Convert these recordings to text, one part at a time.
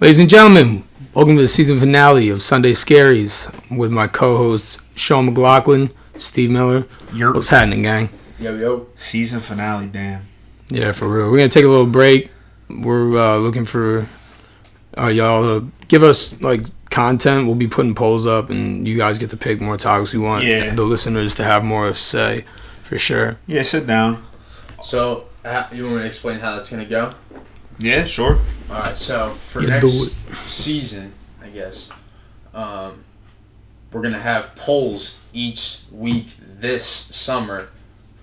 Ladies and gentlemen, welcome to the season finale of Sunday Scaries with my co-hosts Sean McLaughlin, Steve Miller. Your What's happening, gang? Yo, yo. season finale, damn. Yeah, for real. We're gonna take a little break. We're uh, looking for uh, y'all to give us like content. We'll be putting polls up, and you guys get to pick more topics we want. Yeah. The listeners to have more say, for sure. Yeah, sit down. So, uh, you want me to explain how that's going to go? Yeah, sure. All right, so for Yeah, next season, I guess, um, we're going to have polls each week this summer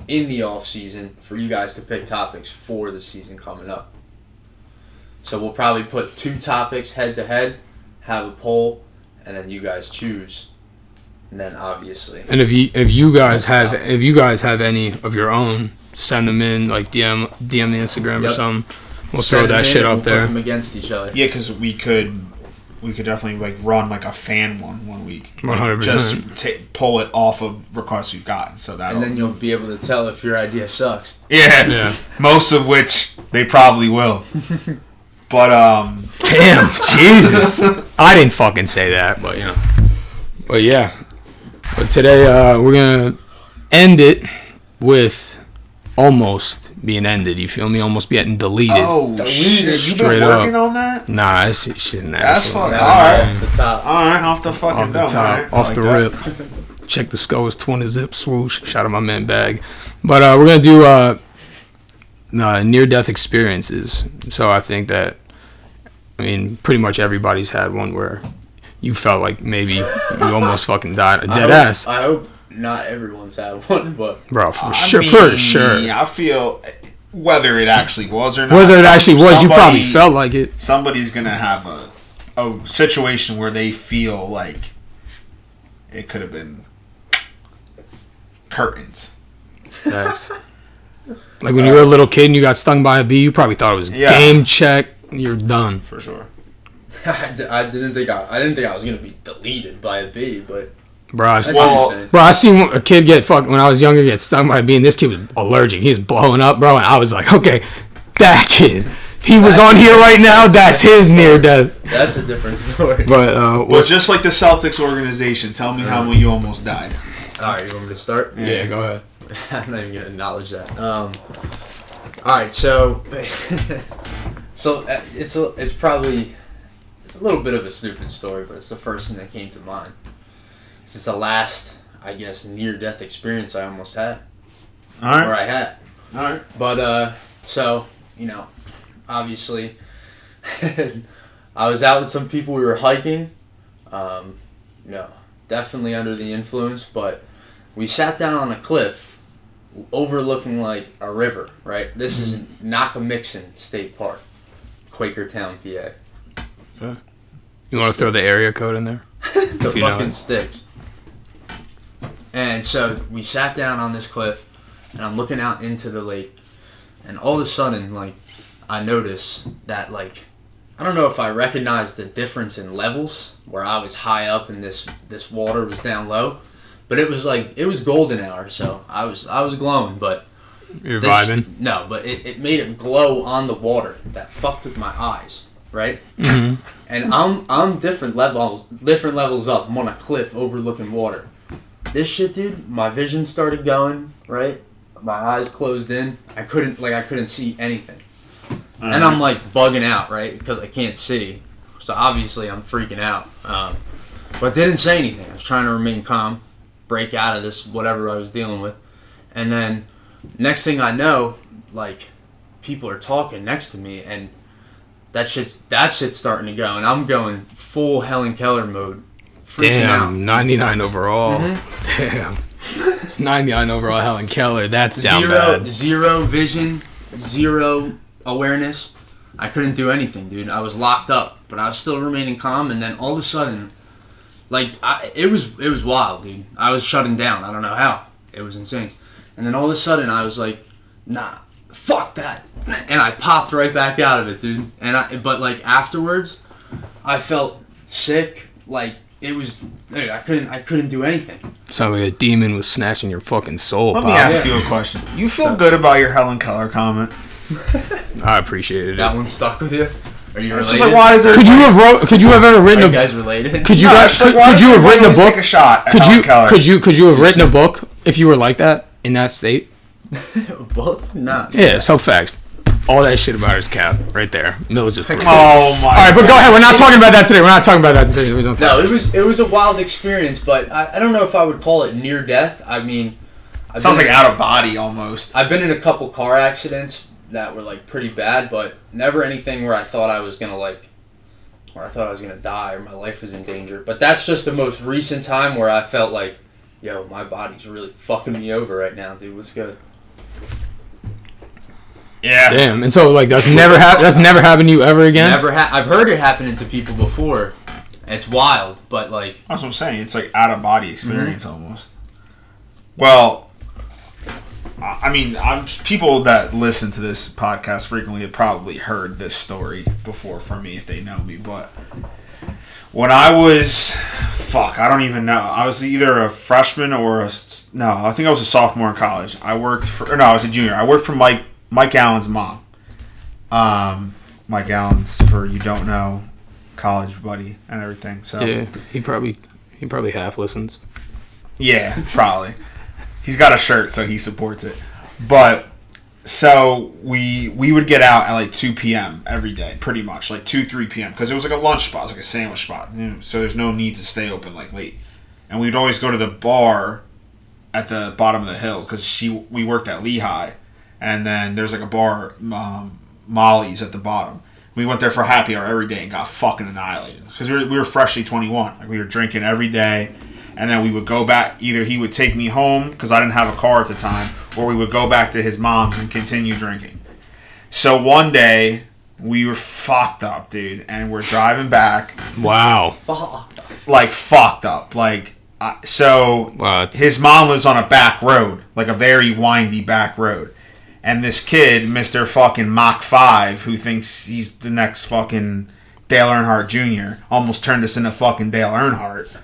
in the off season for you guys to pick topics for the season coming up. So we'll probably put two topics head to head, have a poll, and then you guys choose. And then obviously, And if you if you guys have tough. if you guys have any of your own, send them in like DM DM the Instagram or Yep. something. We'll throw that shit up we'll Put there. them against each other. Yeah, because we could, we could definitely like run like a fan one one week. Like, Just ta pull it off of requests we've gotten, so that And then you'll be able to tell if your idea sucks. yeah, Yeah. most of which they probably will. but um, Damn, Jesus. I didn't fucking say that, but you know. But yeah. But today uh, we're gonna end it with almost being ended. You feel me? Almost getting deleted. oh Deleted. shit, you Straight been up. working on that? Nah, that's she's an That's fucking- Now, Alright. Off the top. All right, off the fucking Off the dome, top, alright, off like the that. rip. Check the skulls, 20 zip swoosh. Shout out my man bag. But uh, we're gonna do uh, uh, near death experiences. So I think that, I mean, pretty much everybody's had one where you felt like maybe you almost fucking died. A I dead hope, ass, I hope not everyone's had one, but bro. For I sure, mean, for sure. I feel whether it actually was or not. Whether it some- actually was, you probably felt like it. somebody's gonna have a a situation where they feel like it could have been curtains. Facts. Like when you were a little kid and you got stung by a bee, you probably thought it was Yeah. game check. You're done. For sure. I, d- I didn't think I, I didn't think I was gonna be deleted by a bee, but Bro, I've seen, Well- bro, I seen a kid get fucked when I was younger, get stung by a bee, and this kid was allergic. He was blowing up, bro, and I was like, okay, that kid. He was on here right now, that's his near death. That's a different story. But uh, Well, just like the Celtics organization, tell me how many you almost died. All right, you want me to start? yeah, go ahead. I'm not even gonna acknowledge that. Um, all right, so so uh, it's a, it's probably it's a little bit of a stupid story, but it's the first thing that came to mind. It's the last, I guess, near death experience I almost had, All or. I had. All right. But uh, so you know, obviously, I was out with some people. We were hiking. Um, you know, definitely under the influence, but we sat down on a cliff, overlooking like a river. Right. This is Nockamixon State Park, Quakertown, PA. You want to throw the area code in there? the fucking sticks. And so we sat down on this cliff, and I'm looking out into the lake, and all of a sudden, like, I notice that, like, I don't know if I recognized the difference in levels, where I was high up and this this water was down low, but it was like it was golden hour, so I was I was glowing, but You're this- vibing. No, but it, it made it glow on the water. That fucked with my eyes, right? Mhm. And I'm I'm different levels different levels up. I'm on a cliff overlooking water. This shit, dude, my vision started going, right? My eyes closed in. I couldn't like I couldn't see anything. And I'm like bugging out, right? Because I can't see. So obviously I'm freaking out. Um, but didn't say anything. I was trying to remain calm, break out of this whatever I was dealing with. And then next thing I know, like people are talking next to me and that shit's that shit's starting to go and I'm going full Helen Keller mode. Freaking out. Damn, 99 overall. Mm-hmm. Damn. 99 overall Helen Keller. That's down Zero bad. zero vision, zero awareness. I couldn't do anything, dude. I was locked up, but I was still remaining calm. And then all of a sudden, like I, it was it was wild, dude. I was shutting down. I don't know how. It was insane. And then all of a sudden, I was like, nah, fuck that, and I popped right back out of it, dude. And I, but like afterwards, I felt sick. Like it was, dude, I couldn't I couldn't do anything. Sound like a demon was snatching your fucking soul, Let me Pop. ask you a question. You feel good about your Helen Keller comment? I appreciated it. That one stuck with you. Are you It's related? just like why is there? Could you have wrote? Could you have ever Are written you a? guys related? Could you No, guys? it's like, Could, could you have written a book? Take a shot. Could you? Keller? Could you? Could you have written a book if you were like that in that state? Both? Nah. Yeah. So facts. All that shit about his cap right there. Mill just. proved it. Oh my. All right, but go ahead. We're not talking about that today. We're not talking about that today. We don't. Talk. No, it was it was a wild experience, but I, I don't know if I would call it near death. I mean, I've Sounds like in- out of body almost. I've been in a couple car accidents that were like pretty bad, but never anything where I thought I was gonna like, where I thought I was gonna die or my life was in danger. But that's just the most recent time where I felt like, yo, my body's really fucking me over right now, dude. What's good? Yeah. Damn. And so like that's never happened. That's never happened to you ever again. Never ha- I've heard it happening to people before. It's wild, but like, That's what I'm saying. It's like out of body experience mm-hmm. almost. Well, I I mean, I'm people that listen to this podcast frequently have probably heard this story before from me if they know me. But when I was, fuck, I don't even know. I was either a freshman or a no. I think I was a sophomore in college. I worked for or no, I was a junior. I worked for Mike Mike Allen's mom. Um, Mike Allen's for you don't know, college buddy and everything. So Yeah. He probably. He probably half listens. Yeah, probably. He's got a shirt, so he supports it. But so we we would get out at like two p.m. every day, pretty much like two three p.m. because it was like a lunch spot, it was like a sandwich spot. So there's no need to stay open like late. And we'd always go to the bar at the bottom of the hill because she we worked at Lehigh, and then there's like a bar, um, Molly's at the bottom. We went there for happy hour every day and got fucking annihilated because we were, we were freshly 21. Like we were drinking every day, and then we would go back. Either he would take me home because I didn't have a car at the time, or we would go back to his mom's and continue drinking. So one day we were fucked up, dude, and we're driving back Wow. like fucked up. Like I so Wow. His mom lives on a back road, like a very windy back road. And this kid, Mr. fucking Mach 5, who thinks he's the next fucking Dale Earnhardt Jr., almost turned us into fucking Dale Earnhardt.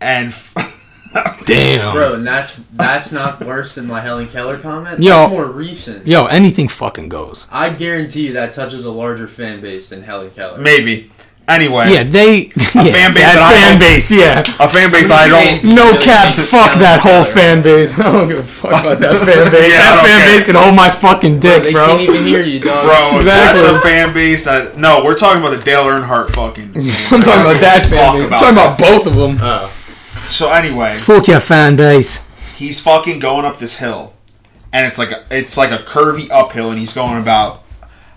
And damn. Bro, and that's that's not worse than my Helen Keller comment. Yo. That's more recent. Yo, anything fucking goes. I guarantee you that touches a larger fan base than Helen Keller. maybe. Anyway, Yeah, they. yeah, fan base that that fan base. Yeah. a fan base I don't. No Really cap. Fuck Helen that whole Keller. fan base. I don't give a fuck about that fan base. Yeah, that fan care. base can hold my fucking dick, Bro, dick, they bro. can't even hear you, dog. Bro, Exactly. that's a fan base that. No, we're talking about the Dale Earnhardt fucking. I'm talking about that fan base. I'm talking about both of them. Oh. So, anyway. Fuck your fan base. he's fucking going up this hill, and it's like a, it's like a curvy uphill, and he's going about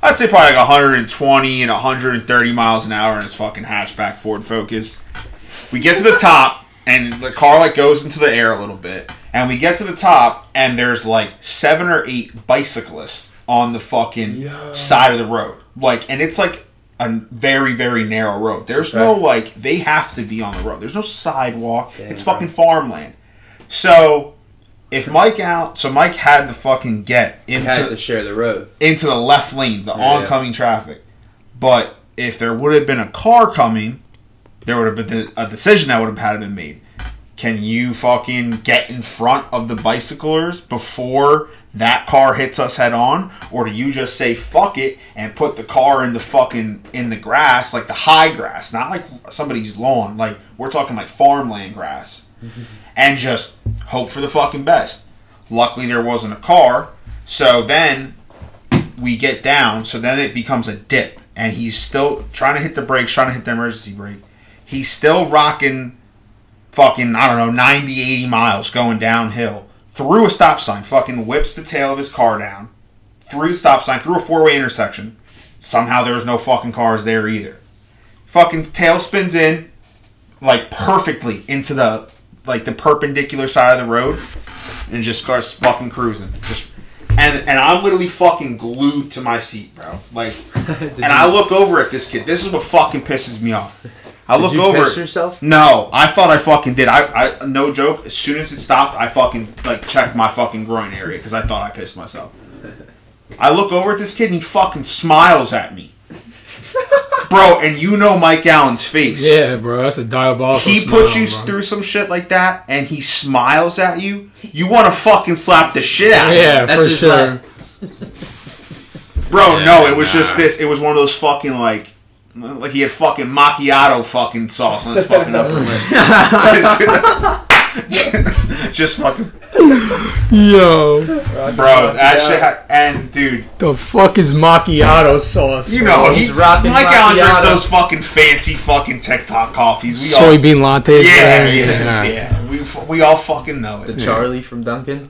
I'd say probably like 120 and 130 miles an hour in his fucking hatchback Ford Focus. We get to the top, and the car like goes into the air a little bit, and we get to the top, and there's like seven or eight bicyclists on the fucking Yo. side of the road, like, and it's like a very very narrow road. There's no like they have to be on the road. There's no sidewalk. Damn, it's bro. fucking farmland. So if Mike out, so Mike had to fucking get You had to into share the road. into the left lane, the Yeah, oncoming traffic. But if there would have been a car coming, there would have been a decision that would have had to been made. Can you fucking get in front of the bicyclers before that car hits us head on, or do you just say fuck it and put the car in the fucking in the grass, like the high grass, not like somebody's lawn, like we're talking like farmland grass, and just hope for the fucking best. Luckily, there wasn't a car, so then we get down, so then it becomes a dip, and he's still trying to hit the brakes, trying to hit the emergency brake. He's still rocking fucking, I don't know, 90, 80 miles going downhill through a stop sign, fucking whips the tail of his car down, through the stop sign, through a four way intersection. Somehow there was no fucking cars there either. Fucking tail spins in, like perfectly into the like the perpendicular side of the road, and just starts fucking cruising. Just and and I'm literally fucking glued to my seat, bro. Like, and I look over at this kid. This is what fucking pisses me off. I look Did you over. piss yourself? No, I thought I fucking did. I, I no joke. As soon as it stopped, I fucking like checked my fucking groin area because I thought I pissed myself. I look over at this kid and he fucking smiles at me, bro. And you know Mike Allen's face. Yeah, bro, that's a diabolical. He smile, puts you bro. through some shit like that, and he smiles at you. You want to fucking slap the shit out of him. Yeah, That's for just sure. Bro, Yeah, no, it was nah. just this. It was one of those fucking like Like he had fucking macchiato fucking sauce on his fucking upper lip. Just fucking Yo, bro, that shit. Ha- and dude, the fuck is macchiato sauce? you know He's he's rocking Mike Allen drinks those fucking fancy fucking TikTok coffees. We all, soybean lattes. yeah, man. yeah, yeah, We we all fucking know it. The it. Charli from Dunkin'.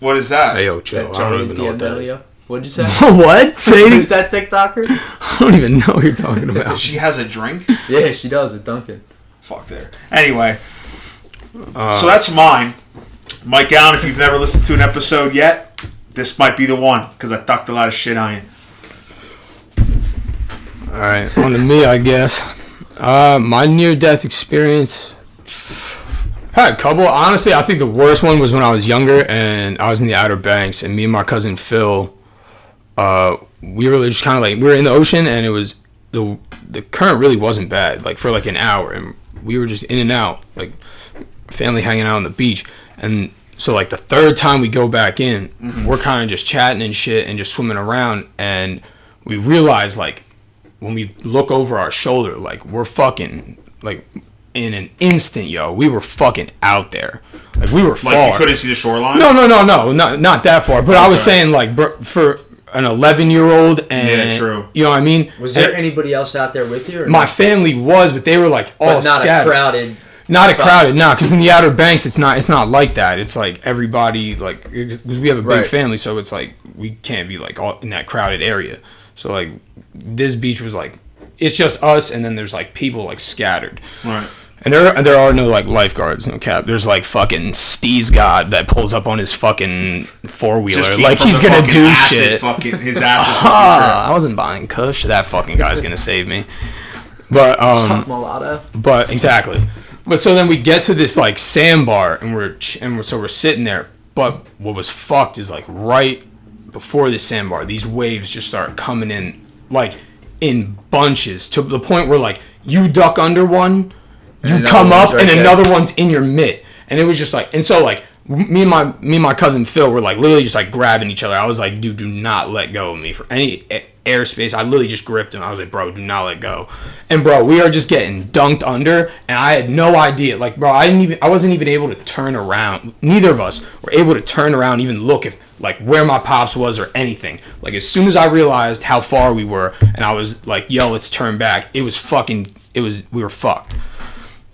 What is that? Hey, yo, chill. That I don't Charli even know what. D'Amelio. What'd you say? what? Say Who's that TikToker? I don't even know what you're talking about. She has a drink. Yeah, she does at Dunkin'. Fuck there. Anyway, Uh, so that's mine. Mike Allen, if you've never listened to an episode yet, this might be the one because I talked a lot of shit on you. All right, on to me, I guess. Uh, my near-death experience. I had a couple. Honestly, I think the worst one was when I was younger and I was in the Outer Banks, and me and my cousin Phil, uh, we were just kind of like we were in the ocean, and it was the the current really wasn't bad, like for like an hour, and we were just in and out, like family hanging out on the beach, and so like the third time we go back in, mm-hmm. we're kind of just chatting and shit and just swimming around, and we realize like when we look over our shoulder, like we're fucking like in an instant, yo, we were fucking out there, like we were far. Like far. you couldn't see the shoreline. No, no, no, no, not not that far. But I was saying like for an 11 year old and Yeah, true. You know what I mean? Was there And anybody else out there with you? Or my not? family was, but they were like all but not scattered. a crowded. Not a crowded, nah, because in the Outer Banks, it's not. It's not like that. It's like everybody, like, because we have a big Right. family, so it's like we can't be like all in that crowded area. So like, this beach was like, it's just us, and then there's like people like scattered, Right. and there there are no like lifeguards, no cap. There's like fucking Steez God that pulls up on his fucking four wheeler, like he's gonna do shit. Fucking his ass Ah, I wasn't buying Kush. That fucking guy's gonna save me. But um, Top mulatto. but exactly. But so then we get to this like sandbar and we're and we're, so we're sitting there. But what was fucked is like right before this sandbar, these waves just start coming in like in bunches to the point where like you duck under one, you another come up right and there. another one's in your mitt. And it was just like and so like me and my me and my cousin Phil were like literally just like grabbing each other. I was like, dude, do not let go of me for any a- airspace. I literally just gripped him. I was like, bro, do not let go. And bro, we are just getting dunked under, and I had no idea. Like, bro, I didn't even I wasn't even able to turn around. Neither of us were able to turn around, even look if like where my pops was or anything. Like as soon as I realized how far we were, and I was like, yo, let's turn back. It was fucking. It was we were fucked.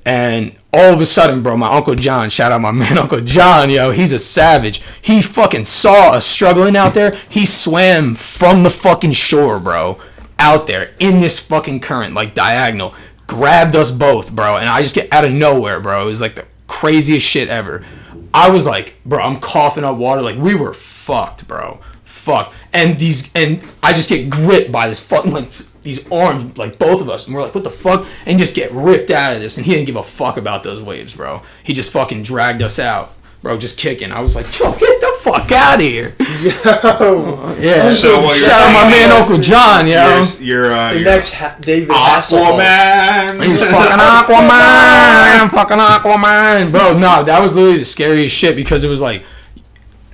And all of a sudden, bro, my Uncle John, shout out my man Uncle John, yo, he's a savage. He fucking saw us struggling out there. He swam from the fucking shore, bro, out there in this fucking current, like diagonal, grabbed us both, bro. And I just get out of nowhere, bro. It was like the craziest shit ever. I was like, bro, I'm coughing up water. Like, we were fucked, bro. Fucked. And these, and I just get gripped by this fucking, like, these arms, like both of us, and we're like, what the fuck? And just get ripped out of this. And he didn't give a fuck about those waves, bro. He just fucking dragged us out, bro, just kicking. I was like, yo, get the fuck out of here. Yo. Yeah. So what you're Shout out my saying man Uncle John, yo. You're, you're, uh, The you're next ha- David Hasselhoff. Aquaman. He's fucking Aquaman, I'm fucking Aquaman, bro. No, that was literally the scariest shit because it was like,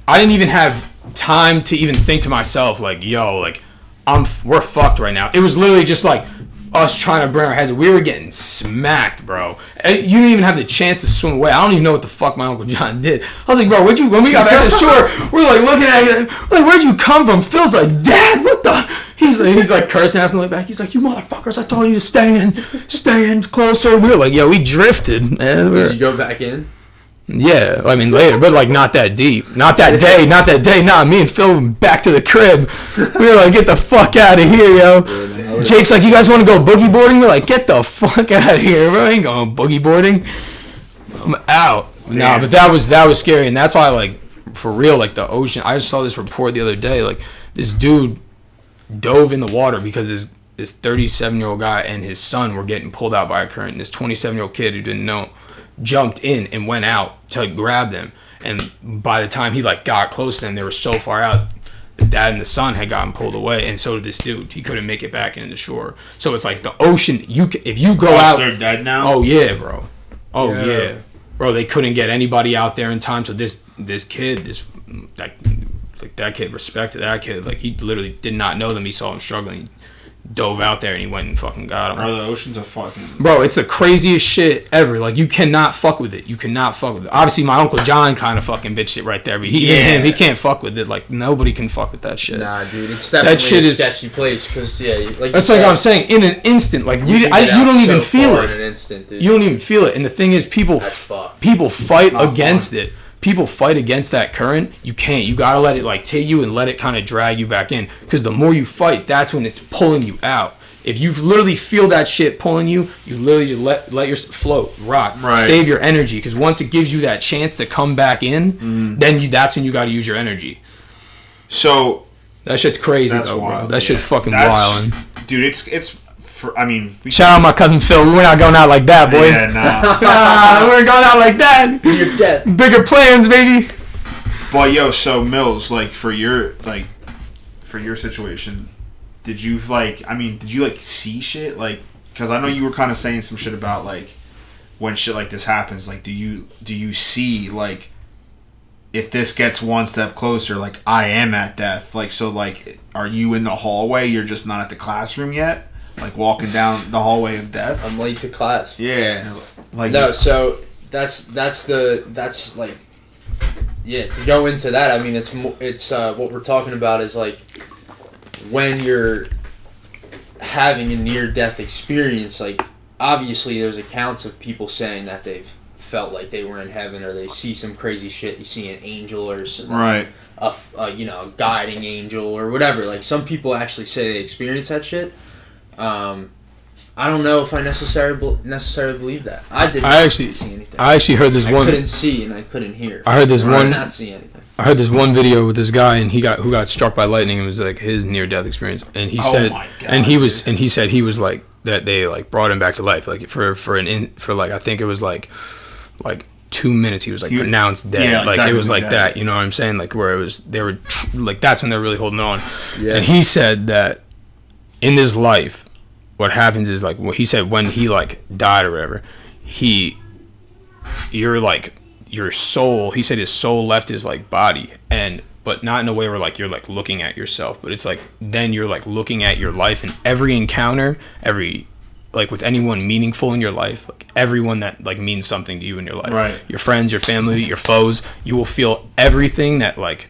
I didn't even have time to even think to myself like, yo, like, I'm we're fucked right now. It was literally just like us trying to bring our heads. We were getting smacked, bro. Eh, you didn't even have the chance to swim away. I don't even know what the fuck my uncle John did. I was like, bro, where'd you? When we got back to the shore, we're like looking at it, like, where'd you come from? Phil's like, Dad, what the? He's like, he's like cursing us and look back. He's like, you motherfuckers! I told you to stay in, stay in closer. We were like, yo, we drifted, man. Did you go back in? Yeah, I mean later, but like not that deep, not that day, not that day. Nah, me and Phil back to the crib. We were like, get the fuck out of here, yo. Jake's like, you guys want to go boogie boarding? We're like, get the fuck out of here, bro. I ain't going boogie boarding. I'm out. Nah, but that was that was scary, and that's why like for real, like the ocean. I just saw this report the other day. Like this dude dove in the water because his this 37 year old guy and his son were getting pulled out by a current. And this 27 year old kid who didn't know jumped in and went out to grab them. And by the time he like got close to them, they were so far out. The dad and the son had gotten pulled away, and so did this dude. He couldn't make it back into the shore. So it's like the ocean. You ca- if you go Oh, out, they're dead now. Oh yeah, bro. Oh yeah. Yeah. bro. They couldn't get anybody out there in time. So this this kid, this that like that kid respected that kid. Like he literally did not know them. He saw him struggling. Dove out there and he went and fucking got him. Bro, the ocean's a fucking. Bro, it's the craziest shit ever. Like you cannot fuck with it. You cannot fuck with it. Obviously, my uncle John kind of fucking bitched it right there, but he, Yeah. him, he can't fuck with it. Like nobody can fuck with that shit. Nah, dude, it's definitely shit a is- sketchy place because yeah, like you That's like said, I'm saying. In an instant, like you we, I, you don't even so feel far it. in an instant, dude. You don't even feel it. And the thing is, people That's f- people fight Not against it. People fight against that current. You can't. You gotta let it like take you and let it kind of drag you back in. Because the more you fight, that's when it's pulling you out. If you literally feel that shit pulling you, you literally just let let your float, rock, Right. save your energy. Because once it gives you that chance to come back in, Mm. then you that's when you got to use your energy. So That shit's crazy that's though, bro. wild. That shit's fucking That's- wild. dude. It's it's. For, I mean, we, Shout out my cousin Phil. We're not going out like that, boy. yeah, nah. Ah, we're going out like that. You're dead. Bigger plans, baby. But yo, so Mills, like for your like for your situation, did you like? I mean, did you like see shit? Like, because I know you were kind of saying some shit about like when shit like this happens. Like, do you do you see like if this gets one step closer? Like, I am at death. Like, so like, are you in the hallway? You're just not at the classroom yet. Like walking down the hallway of death. I'm late to class. Yeah, like No, so that's that's the that's like yeah to go into that. I mean, it's it's uh, what we're talking about is like when you're having a near death experience. Like obviously, there's accounts of people saying that they've felt like they were in heaven or they see some crazy shit. You see an angel or some, right. a you know a guiding angel or whatever. Like some people actually say they experience that shit. Um, I don't know if I necessarily necessarily believe that. I didn't I actually- see anything. I actually heard this I one. I couldn't see and I couldn't hear. I heard this I one. did not see anything. I heard this one video with this guy, and he got who got struck by lightning. And it was like his near death experience, and he Oh said, God, and he was, dude. and he said he was like that. They like brought him back to life, like for for an in for like I think it was like like two minutes. He was like He- pronounced dead. yeah, like it was like dead. that. You know what I'm saying? Like where it was they were like that's when they're really holding on. Yeah. And he said that in this life, what happens is like what he said when he like died or whatever, he you're like your soul he said his soul left his like body and but not in a way where like you're like looking at yourself but it's like then you're like looking at your life and every encounter every like with anyone meaningful in your life like everyone that like means something to you in your life Right. your friends your family your foes you will feel everything that like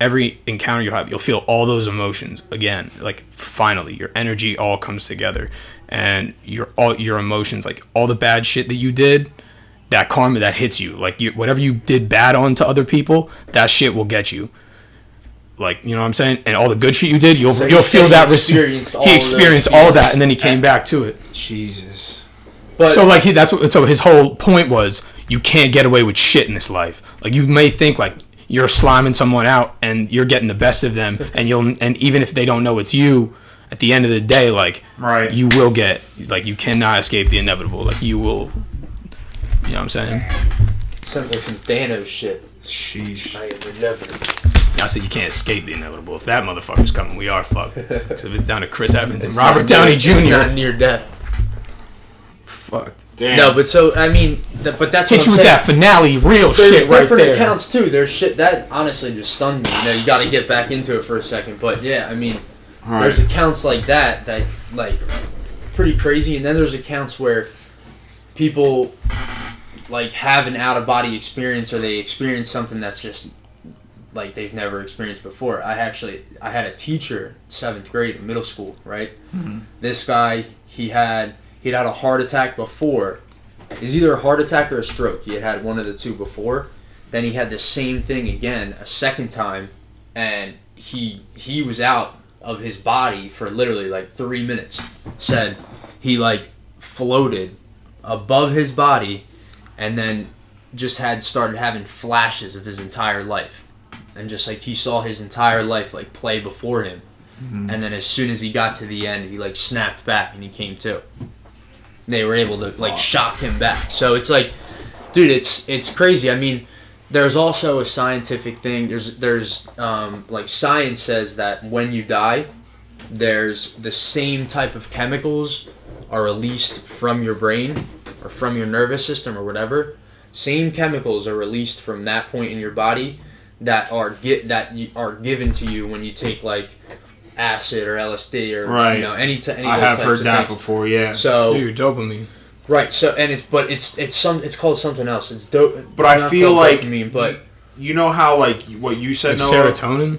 every encounter you have you'll feel all those emotions again like finally your energy all comes together and your all your emotions like all the bad shit that you did that karma that hits you like you whatever you did bad on to other people that shit will get you like you know what i'm saying and all the good shit you did you'll So you'll he feel he that rec- experienced all he experienced all that and then he came back to it Jesus. But so like he that's what so his whole point was you can't get away with shit in this life. Like you may think like you're sliming someone out and you're getting the best of them and you'll and even if they don't know it's you at the end of the day like Right. you will get like you cannot escape the inevitable. Like you will you know what I'm saying? sounds like some Thanos shit. Sheesh. I am inevitable. I said you can't escape the inevitable. If that motherfucker's coming, we are fucked. Because if it's down to Chris Evans and Robert Downey near- It's not Jr., near death. Fucked. Damn. No, but so I mean, th- but that's Hit what you I'm with saying. that finale, real There's shit right different there. accounts too. There's shit that honestly just stunned me. You know, you got to get back into it for a second. But yeah, I mean, All right. there's accounts like that that like pretty crazy, and then there's accounts where people like have an out of body experience or they experience something that's just like they've never experienced before. I actually I had a teacher seventh grade in middle school, right? Mm-hmm. This guy he had he'd had a heart attack before. It was either a heart attack or a stroke. He had had one of the two before. Then he had the same thing again a second time, and he he was out of his body for literally like three minutes. Said he like floated above his body, and then just had started having flashes of his entire life, and just like he saw his entire life like play before him. Mm-hmm. And then as soon as he got to the end, he like snapped back and he came to. They were able to like shock him back. So it's like, dude, it's it's crazy. I mean, there's also a scientific thing. There's there's um, like science says that when you die, there's the same type of chemicals are released from your brain or from your nervous system or whatever. Same chemicals are released from that point in your body that are get that are given to you when you take like acid or LSD or Right. you know any t- any of I those have heard of that things. before. Yeah. So Dude, dopamine. right, so and it's but it's it's some it's called something else. It's dope. But it's I feel called like dopamine, but you know how like what you said Like Noah, serotonin.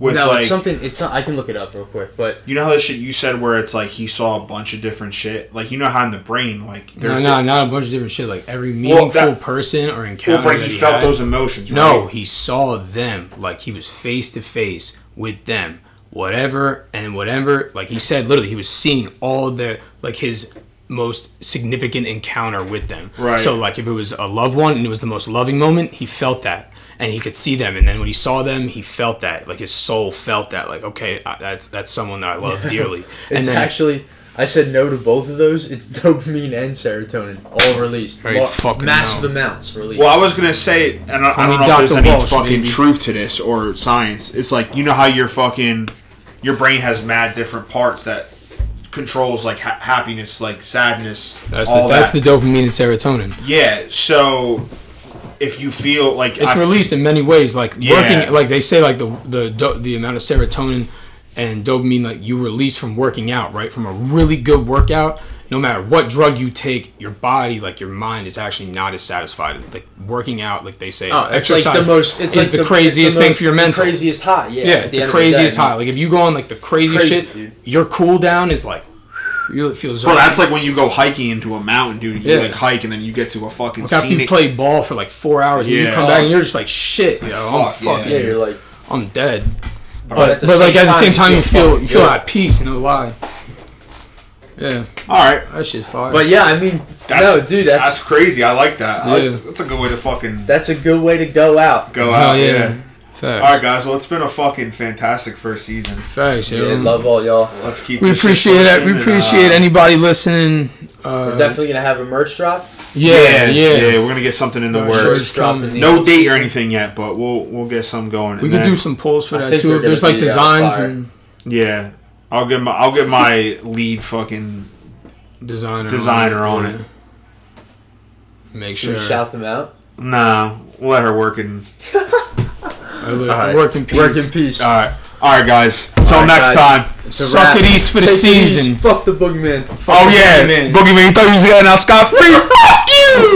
with no, like it's something. It's not. I can look it up real quick, but you know how that shit you said where it's like he saw a bunch of different shit. Like you know how in the brain like No, there's no, di- not a bunch of different shit. Like every Well, meaningful that- person or encounter well, but he he felt had- those emotions. No, he saw them. Like he was face to face with them. Whatever and whatever. Like he said, literally, he was seeing all the like his most significant encounter with them. Right. So like if it was a loved one and it was the most loving moment, he felt that. And he could see them, and then when he saw them, he felt that, like his soul felt that, like okay, uh, that's that's someone that I love dearly. and it's then actually. I said no to both of those. It's dopamine and serotonin, all released. Very fucking massive no. amounts released. Well, I was gonna say, and I, I Call me don't know if there's Dr. any Walsh, fucking baby. truth to this or science. It's like you know how you're fucking your brain has mad different parts that controls like ha- happiness, like sadness, that's all the, that's that. the dopamine and serotonin. yeah. So if you feel like it's I- released in many ways like Yeah. working like they say like the the do- the amount of serotonin and dopamine like you release from working out right from a really good workout no matter what drug you take your body like your mind is actually not as satisfied like working out like they say is Oh, it's like exercise the most. It's is like the, craziest it's the thing most- for your it's the mental craziest high. Yeah. yeah it's the the end of craziest day. high like if you go on like the crazy Crazy, shit dude. your cool down is like you it feels Bro, that's like when you go hiking into a mountain, dude. You Yeah. like hike and then you get to a fucking like after you play ball for like four hours and you come back and you're just like shit you know I'm Fuck, yeah. Yeah, you're like. I'm dead But, but, at the but same like at the same time, time, you feel fucking you feel good. at peace. No lie. Yeah, All right, that shit's fire. But yeah, I mean, that's, no, dude, that's that's crazy. I like that. Yeah. That's, that's a good way to fucking that's a good way to go out. go Hell out. yeah. Yeah. Facts. All right, guys. Well, it's been a fucking fantastic first season. Facts, Yeah, yo. love all y'all. Let's keep. we appreciate it. pushing We and, appreciate uh, anybody listening. Uh, We're definitely gonna have a merch drop. Yeah, yeah, yeah. We're gonna get something in the works. sure. Merch drop No date or anything yet, but we'll we'll get some going. We And could then- do some polls for I that too. If there's like uh, designs and Yeah, I'll get my I'll get my lead fucking designer Designer on yeah. Make sure. we shout them out? nah. We'll let her work in. I live- Alright. Work in peace. Work in peace. All right, all right, guys. Until All right, next guys. time. It's Suck wrap. it east for the Take it east. season. Fuck the boogeyman. Oh yeah, Boogeyman. Boogeyman. You thought you was getting out scot free?